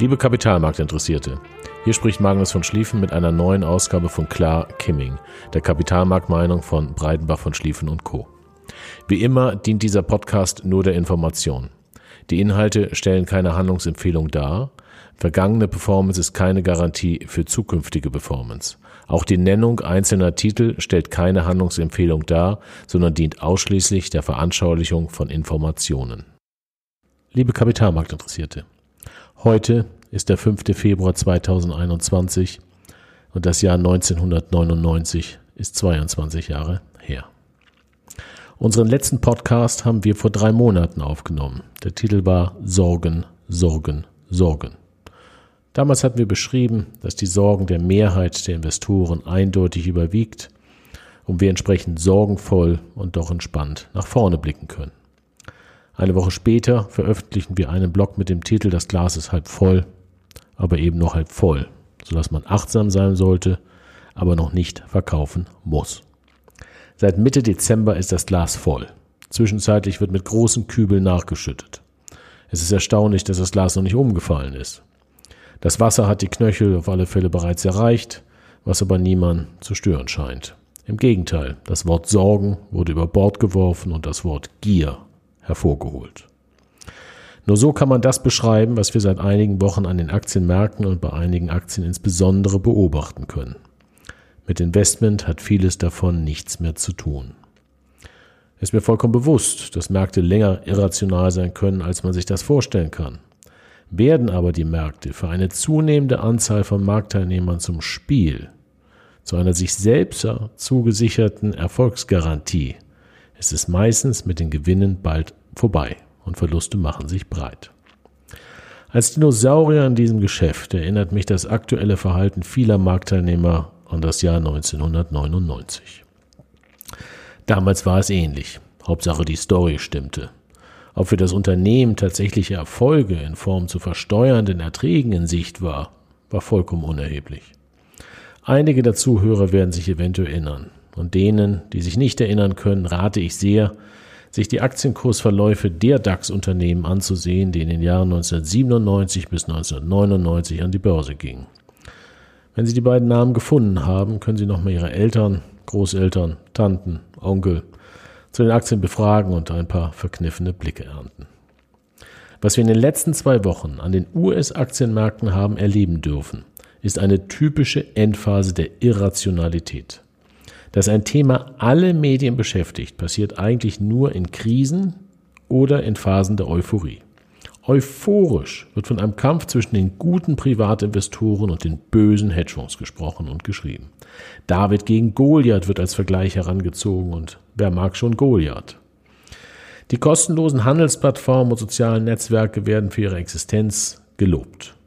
Liebe Kapitalmarktinteressierte, hier spricht Magnus von Schlieffen mit einer neuen Ausgabe von Klar Kimming, der Kapitalmarktmeinung von Breidenbach von Schlieffen und Co. Wie immer dient dieser Podcast nur der Information. Die Inhalte stellen keine Handlungsempfehlung dar. Vergangene Performance ist keine Garantie für zukünftige Performance. Auch die Nennung einzelner Titel stellt keine Handlungsempfehlung dar, sondern dient ausschließlich der Veranschaulichung von Informationen. Liebe Kapitalmarktinteressierte, heute ist der 5. Februar 2021 und das Jahr 1999 ist 22 Jahre her. Unseren letzten Podcast haben wir vor drei Monaten aufgenommen. Der Titel war Sorgen, Sorgen, Sorgen. Damals hatten wir beschrieben, dass die Sorgen der Mehrheit der Investoren eindeutig überwiegt und wir entsprechend sorgenvoll und doch entspannt nach vorne blicken können. Eine Woche später veröffentlichen wir einen Blog mit dem Titel Das Glas ist halb voll, aber eben noch halb voll, sodass man achtsam sein sollte, aber noch nicht verkaufen muss. Seit Mitte Dezember ist das Glas voll. Zwischenzeitlich wird mit großen Kübeln nachgeschüttet. Es ist erstaunlich, dass das Glas noch nicht umgefallen ist. Das Wasser hat die Knöchel auf alle Fälle bereits erreicht, was aber niemand zu stören scheint. Im Gegenteil, das Wort Sorgen wurde über Bord geworfen und das Wort Gier hervorgeholt. Nur so kann man das beschreiben, was wir seit einigen Wochen an den Aktienmärkten und bei einigen Aktien insbesondere beobachten können. Mit Investment hat vieles davon nichts mehr zu tun. Es ist mir vollkommen bewusst, dass Märkte länger irrational sein können, als man sich das vorstellen kann. Werden aber die Märkte für eine zunehmende Anzahl von Marktteilnehmern zum Spiel, zu einer sich selbst zugesicherten Erfolgsgarantie, ist es meistens mit den Gewinnen bald vorbei und Verluste machen sich breit. Als Dinosaurier in diesem Geschäft erinnert mich das aktuelle Verhalten vieler Marktteilnehmer an das Jahr 1999. Damals war es ähnlich. Hauptsache die Story stimmte. Ob für das Unternehmen tatsächliche Erfolge in Form zu versteuernden Erträgen in Sicht war, war vollkommen unerheblich. Einige der Zuhörer werden sich eventuell erinnern. Und denen, die sich nicht erinnern können, rate ich sehr, sich die Aktienkursverläufe der DAX-Unternehmen anzusehen, die in den Jahren 1997 bis 1999 an die Börse gingen. Wenn Sie die beiden Namen gefunden haben, können Sie nochmal Ihre Eltern, Großeltern, Tanten, Onkel zu den Aktien befragen und ein paar verkniffene Blicke ernten. Was wir in den letzten zwei Wochen an den US-Aktienmärkten haben erleben dürfen, ist eine typische Endphase der Irrationalität. Dass ein Thema alle Medien beschäftigt, passiert eigentlich nur in Krisen oder in Phasen der Euphorie. Euphorisch wird von einem Kampf zwischen den guten Privatinvestoren und den bösen Hedgefonds gesprochen und geschrieben. David gegen Goliath wird als Vergleich herangezogen und wer mag schon Goliath? Die kostenlosen Handelsplattformen und sozialen Netzwerke werden für ihre Existenz gelobt.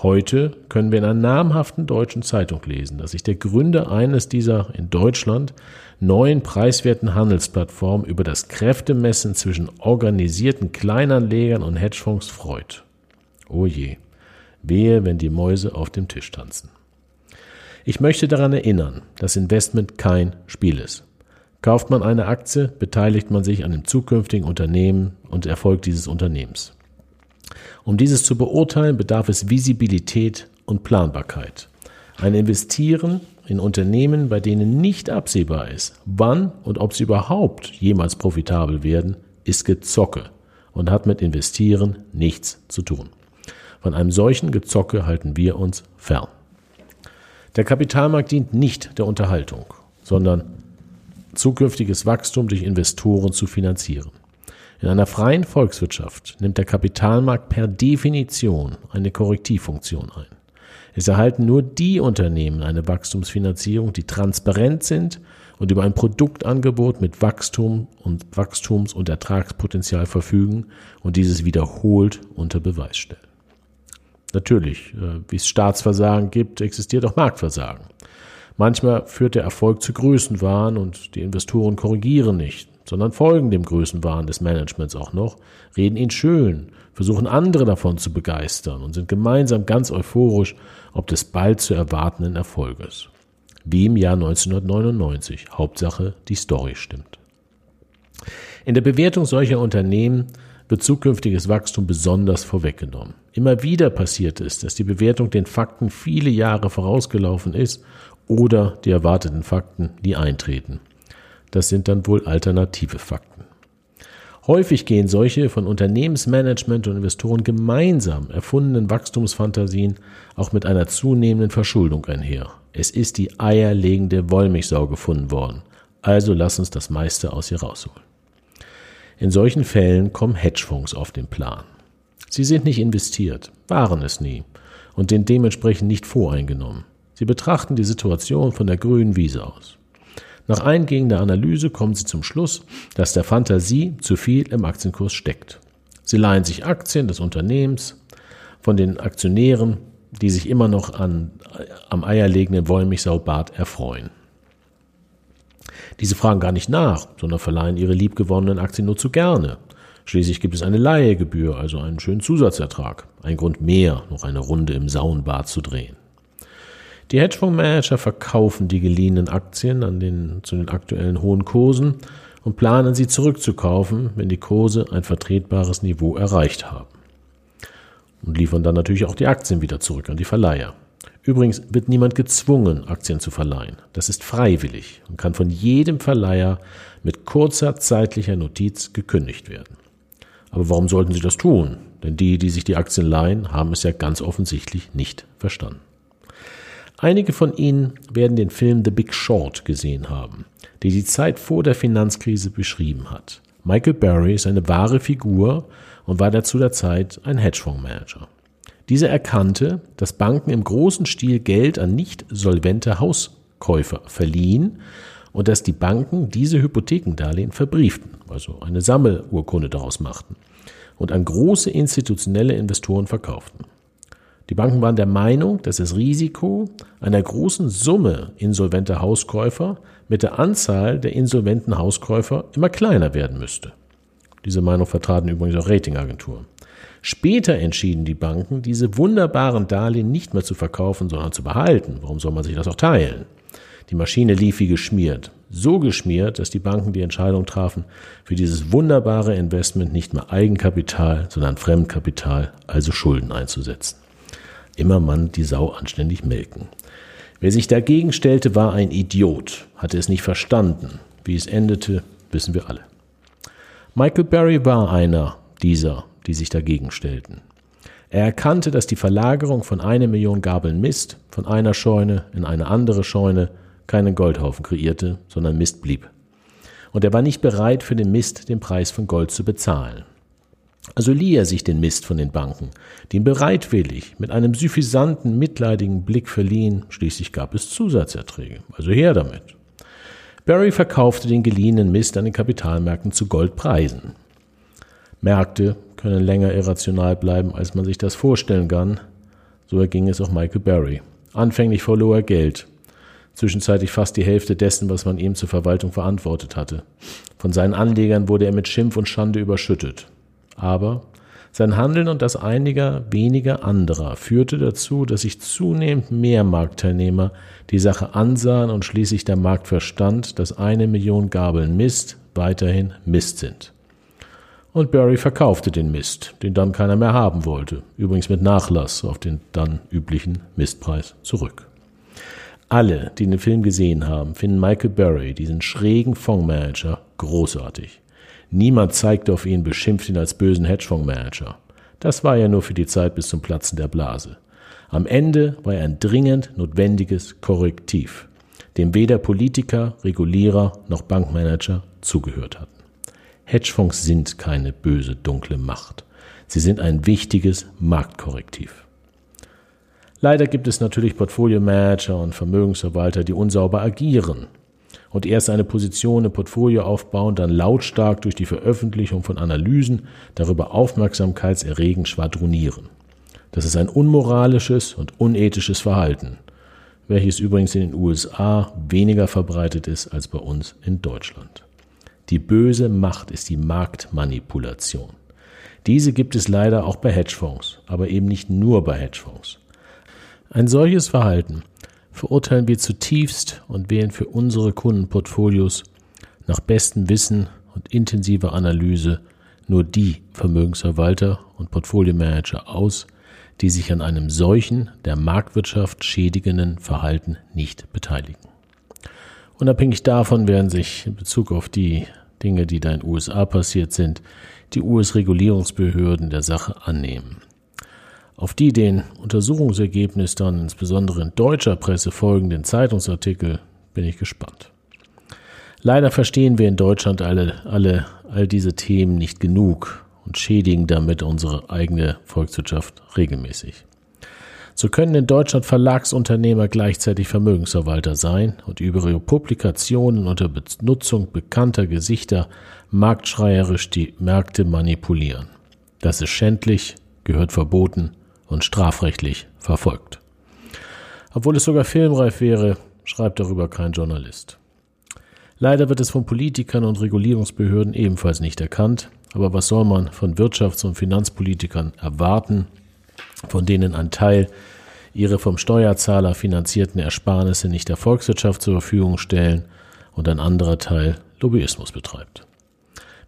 Heute können wir in einer namhaften deutschen Zeitung lesen, dass sich der Gründer eines dieser in Deutschland neuen preiswerten Handelsplattformen über das Kräftemessen zwischen organisierten Kleinanlegern und Hedgefonds freut. Oh je, wehe, wenn die Mäuse auf dem Tisch tanzen. Ich möchte daran erinnern, dass Investment kein Spiel ist. Kauft man eine Aktie, beteiligt man sich an dem zukünftigen Unternehmen und Erfolg dieses Unternehmens. Um dieses zu beurteilen, bedarf es Visibilität und Planbarkeit. Ein Investieren in Unternehmen, bei denen nicht absehbar ist, wann und ob sie überhaupt jemals profitabel werden, ist Gezocke und hat mit Investieren nichts zu tun. Von einem solchen Gezocke halten wir uns fern. Der Kapitalmarkt dient nicht der Unterhaltung, sondern zukünftiges Wachstum durch Investoren zu finanzieren. In einer freien Volkswirtschaft nimmt der Kapitalmarkt per Definition eine Korrektivfunktion ein. Es erhalten nur die Unternehmen eine Wachstumsfinanzierung, die transparent sind und über ein Produktangebot mit Wachstum und Wachstums- und Ertragspotenzial verfügen und dieses wiederholt unter Beweis stellen. Natürlich, äh, wie es Staatsversagen gibt, existiert auch Marktversagen. Manchmal führt der Erfolg zu Größenwahn und die Investoren korrigieren nicht sondern folgen dem Größenwahn des Managements auch noch, reden ihn schön, versuchen andere davon zu begeistern und sind gemeinsam ganz euphorisch ob des bald zu erwartenden Erfolges. Wie im Jahr 1999. Hauptsache, die Story stimmt. In der Bewertung solcher Unternehmen wird zukünftiges Wachstum besonders vorweggenommen. Immer wieder passiert es, dass die Bewertung den Fakten viele Jahre vorausgelaufen ist oder die erwarteten Fakten nie eintreten. Das sind dann wohl alternative Fakten. Häufig gehen solche von Unternehmensmanagement und Investoren gemeinsam erfundenen Wachstumsfantasien auch mit einer zunehmenden Verschuldung einher. Es ist die eierlegende Wollmilchsau gefunden worden. Also lass uns das meiste aus ihr rausholen. In solchen Fällen kommen Hedgefonds auf den Plan. Sie sind nicht investiert, waren es nie und sind dementsprechend nicht voreingenommen. Sie betrachten die Situation von der grünen Wiese aus. Nach eingehender Analyse kommen sie zum Schluss, dass der Fantasie zu viel im Aktienkurs steckt. Sie leihen sich Aktien des Unternehmens von den Aktionären, die sich immer noch an, am eierlegenden Wollmilchsaubart erfreuen. Diese fragen gar nicht nach, sondern verleihen ihre liebgewonnenen Aktien nur zu gerne. Schließlich gibt es eine Leihegebühr, also einen schönen Zusatzertrag. Ein Grund mehr, noch eine Runde im Sauenbad zu drehen. Die Hedgefondsmanager verkaufen die geliehenen Aktien an den, zu den aktuellen hohen Kursen und planen sie zurückzukaufen, wenn die Kurse ein vertretbares Niveau erreicht haben. Und liefern dann natürlich auch die Aktien wieder zurück an die Verleiher. Übrigens wird niemand gezwungen, Aktien zu verleihen. Das ist freiwillig und kann von jedem Verleiher mit kurzer zeitlicher Notiz gekündigt werden. Aber warum sollten sie das tun? Denn die, die sich die Aktien leihen, haben es ja ganz offensichtlich nicht verstanden. Einige von Ihnen werden den Film The Big Short gesehen haben, der die Zeit vor der Finanzkrise beschrieben hat. Michael Burry ist eine wahre Figur und war dazu der Zeit ein Hedgefondsmanager. Dieser erkannte, dass Banken im großen Stil Geld an nicht solvente Hauskäufer verliehen und dass die Banken diese Hypothekendarlehen verbrieften, also eine Sammelurkunde daraus machten und an große institutionelle Investoren verkauften. Die Banken waren der Meinung, dass das Risiko einer großen Summe insolventer Hauskäufer mit der Anzahl der insolventen Hauskäufer immer kleiner werden müsste. Diese Meinung vertraten übrigens auch Ratingagenturen. Später entschieden die Banken, diese wunderbaren Darlehen nicht mehr zu verkaufen, sondern zu behalten. Warum soll man sich das auch teilen? Die Maschine lief wie geschmiert. So geschmiert, dass die Banken die Entscheidung trafen, für dieses wunderbare Investment nicht mehr Eigenkapital, sondern Fremdkapital, also Schulden einzusetzen. Immer man die Sau anständig melken. Wer sich dagegen stellte, war ein Idiot, hatte es nicht verstanden. Wie es endete, wissen wir alle. Michael Berry war einer dieser die sich dagegen stellten. Er erkannte, dass die Verlagerung von einer Million Gabeln Mist von einer Scheune in eine andere Scheune keinen Goldhaufen kreierte, sondern Mist blieb. Und er war nicht bereit, für den Mist den Preis von Gold zu bezahlen. Also lieh er sich den Mist von den Banken, die ihm bereitwillig mit einem suffisanten, mitleidigen Blick verliehen, schließlich gab es Zusatzerträge, also her damit. Barry verkaufte den geliehenen Mist an den Kapitalmärkten zu Goldpreisen. Märkte können länger irrational bleiben, als man sich das vorstellen kann. So erging es auch Michael Berry. Anfänglich verlor er Geld, zwischenzeitlich fast die Hälfte dessen, was man ihm zur Verwaltung verantwortet hatte. Von seinen Anlegern wurde er mit Schimpf und Schande überschüttet. Aber sein Handeln und das einiger weniger anderer führte dazu, dass sich zunehmend mehr Marktteilnehmer die Sache ansahen und schließlich der Markt verstand, dass eine Million Gabeln Mist weiterhin Mist sind und Barry verkaufte den Mist, den dann keiner mehr haben wollte, übrigens mit Nachlass auf den dann üblichen Mistpreis zurück. Alle, die den Film gesehen haben, finden Michael Barry, diesen schrägen Fondsmanager, großartig. Niemand zeigte auf ihn, beschimpft ihn als bösen Hedgefondsmanager. Das war ja nur für die Zeit bis zum Platzen der Blase. Am Ende war er ein dringend notwendiges Korrektiv, dem weder Politiker, Regulierer noch Bankmanager zugehört hatten. Hedgefonds sind keine böse, dunkle Macht. Sie sind ein wichtiges Marktkorrektiv. Leider gibt es natürlich Portfolio-Manager und Vermögensverwalter, die unsauber agieren und erst eine Position im Portfolio aufbauen, dann lautstark durch die Veröffentlichung von Analysen darüber aufmerksamkeitserregend schwadronieren. Das ist ein unmoralisches und unethisches Verhalten, welches übrigens in den USA weniger verbreitet ist als bei uns in Deutschland. Die böse Macht ist die Marktmanipulation. Diese gibt es leider auch bei Hedgefonds, aber eben nicht nur bei Hedgefonds. Ein solches Verhalten verurteilen wir zutiefst und wählen für unsere Kundenportfolios nach bestem Wissen und intensiver Analyse nur die Vermögensverwalter und Portfoliomanager aus, die sich an einem solchen, der Marktwirtschaft schädigenden Verhalten nicht beteiligen. Unabhängig davon werden sich in Bezug auf die Dinge, die da in den USA passiert sind, die US-Regulierungsbehörden der Sache annehmen. Auf die den Untersuchungsergebnis dann insbesondere in deutscher Presse folgenden Zeitungsartikel bin ich gespannt. Leider verstehen wir in Deutschland alle, alle all diese Themen nicht genug und schädigen damit unsere eigene Volkswirtschaft regelmäßig. So können in Deutschland Verlagsunternehmer gleichzeitig Vermögensverwalter sein und über ihre Publikationen unter Benutzung bekannter Gesichter marktschreierisch die Märkte manipulieren. Das ist schändlich, gehört verboten und strafrechtlich verfolgt. Obwohl es sogar filmreif wäre, schreibt darüber kein Journalist. Leider wird es von Politikern und Regulierungsbehörden ebenfalls nicht erkannt, aber was soll man von Wirtschafts- und Finanzpolitikern erwarten, von denen ein Teil ihre vom Steuerzahler finanzierten Ersparnisse nicht der Volkswirtschaft zur Verfügung stellen und ein anderer Teil Lobbyismus betreibt.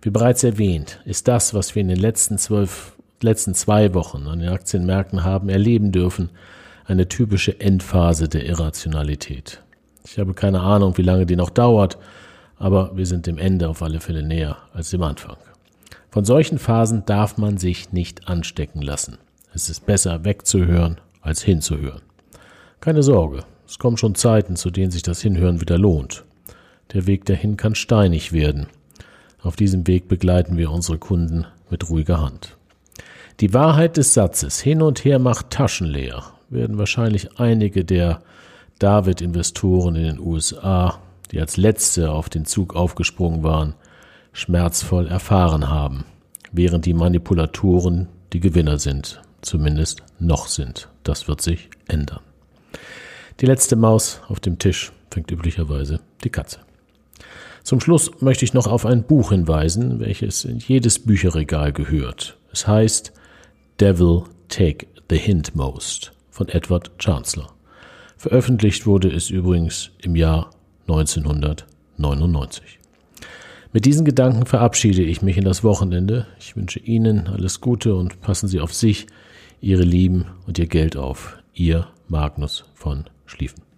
Wie bereits erwähnt, ist das, was wir in den letzten zwölf, letzten zwei Wochen an den Aktienmärkten haben erleben dürfen, eine typische Endphase der Irrationalität. Ich habe keine Ahnung, wie lange die noch dauert, aber wir sind dem Ende auf alle Fälle näher als dem Anfang. Von solchen Phasen darf man sich nicht anstecken lassen. Es ist besser wegzuhören als hinzuhören. Keine Sorge, es kommen schon Zeiten, zu denen sich das Hinhören wieder lohnt. Der Weg dahin kann steinig werden. Auf diesem Weg begleiten wir unsere Kunden mit ruhiger Hand. Die Wahrheit des Satzes hin und her macht Taschen leer werden wahrscheinlich einige der David-Investoren in den USA, die als letzte auf den Zug aufgesprungen waren, schmerzvoll erfahren haben, während die Manipulatoren die Gewinner sind zumindest noch sind. Das wird sich ändern. Die letzte Maus auf dem Tisch fängt üblicherweise die Katze. Zum Schluss möchte ich noch auf ein Buch hinweisen, welches in jedes Bücherregal gehört. Es heißt Devil Take the Hint Most von Edward Chancellor. Veröffentlicht wurde es übrigens im Jahr 1999. Mit diesen Gedanken verabschiede ich mich in das Wochenende. Ich wünsche Ihnen alles Gute und passen Sie auf sich, Ihre Lieben und Ihr Geld auf. Ihr Magnus von Schlieffen.